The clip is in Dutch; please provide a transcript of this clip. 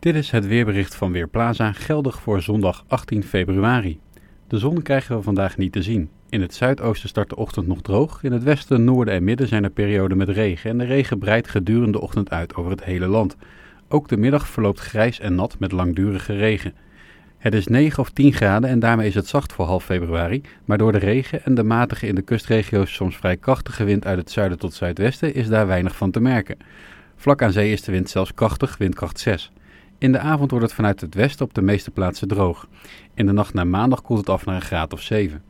Dit is het weerbericht van Weerplaza, geldig voor zondag 18 februari. De zon krijgen we vandaag niet te zien. In het zuidoosten start de ochtend nog droog. In het westen, noorden en midden zijn er perioden met regen en de regen breidt gedurende de ochtend uit over het hele land. Ook de middag verloopt grijs en nat met langdurige regen. Het is 9 of 10 graden en daarmee is het zacht voor half februari, maar door de regen en de matige in de kustregio's soms vrij krachtige wind uit het zuiden tot zuidwesten is daar weinig van te merken. Vlak aan zee is de wind zelfs krachtig, windkracht 6. In de avond wordt het vanuit het westen op de meeste plaatsen droog. In de nacht naar maandag koelt het af naar een graad of 7.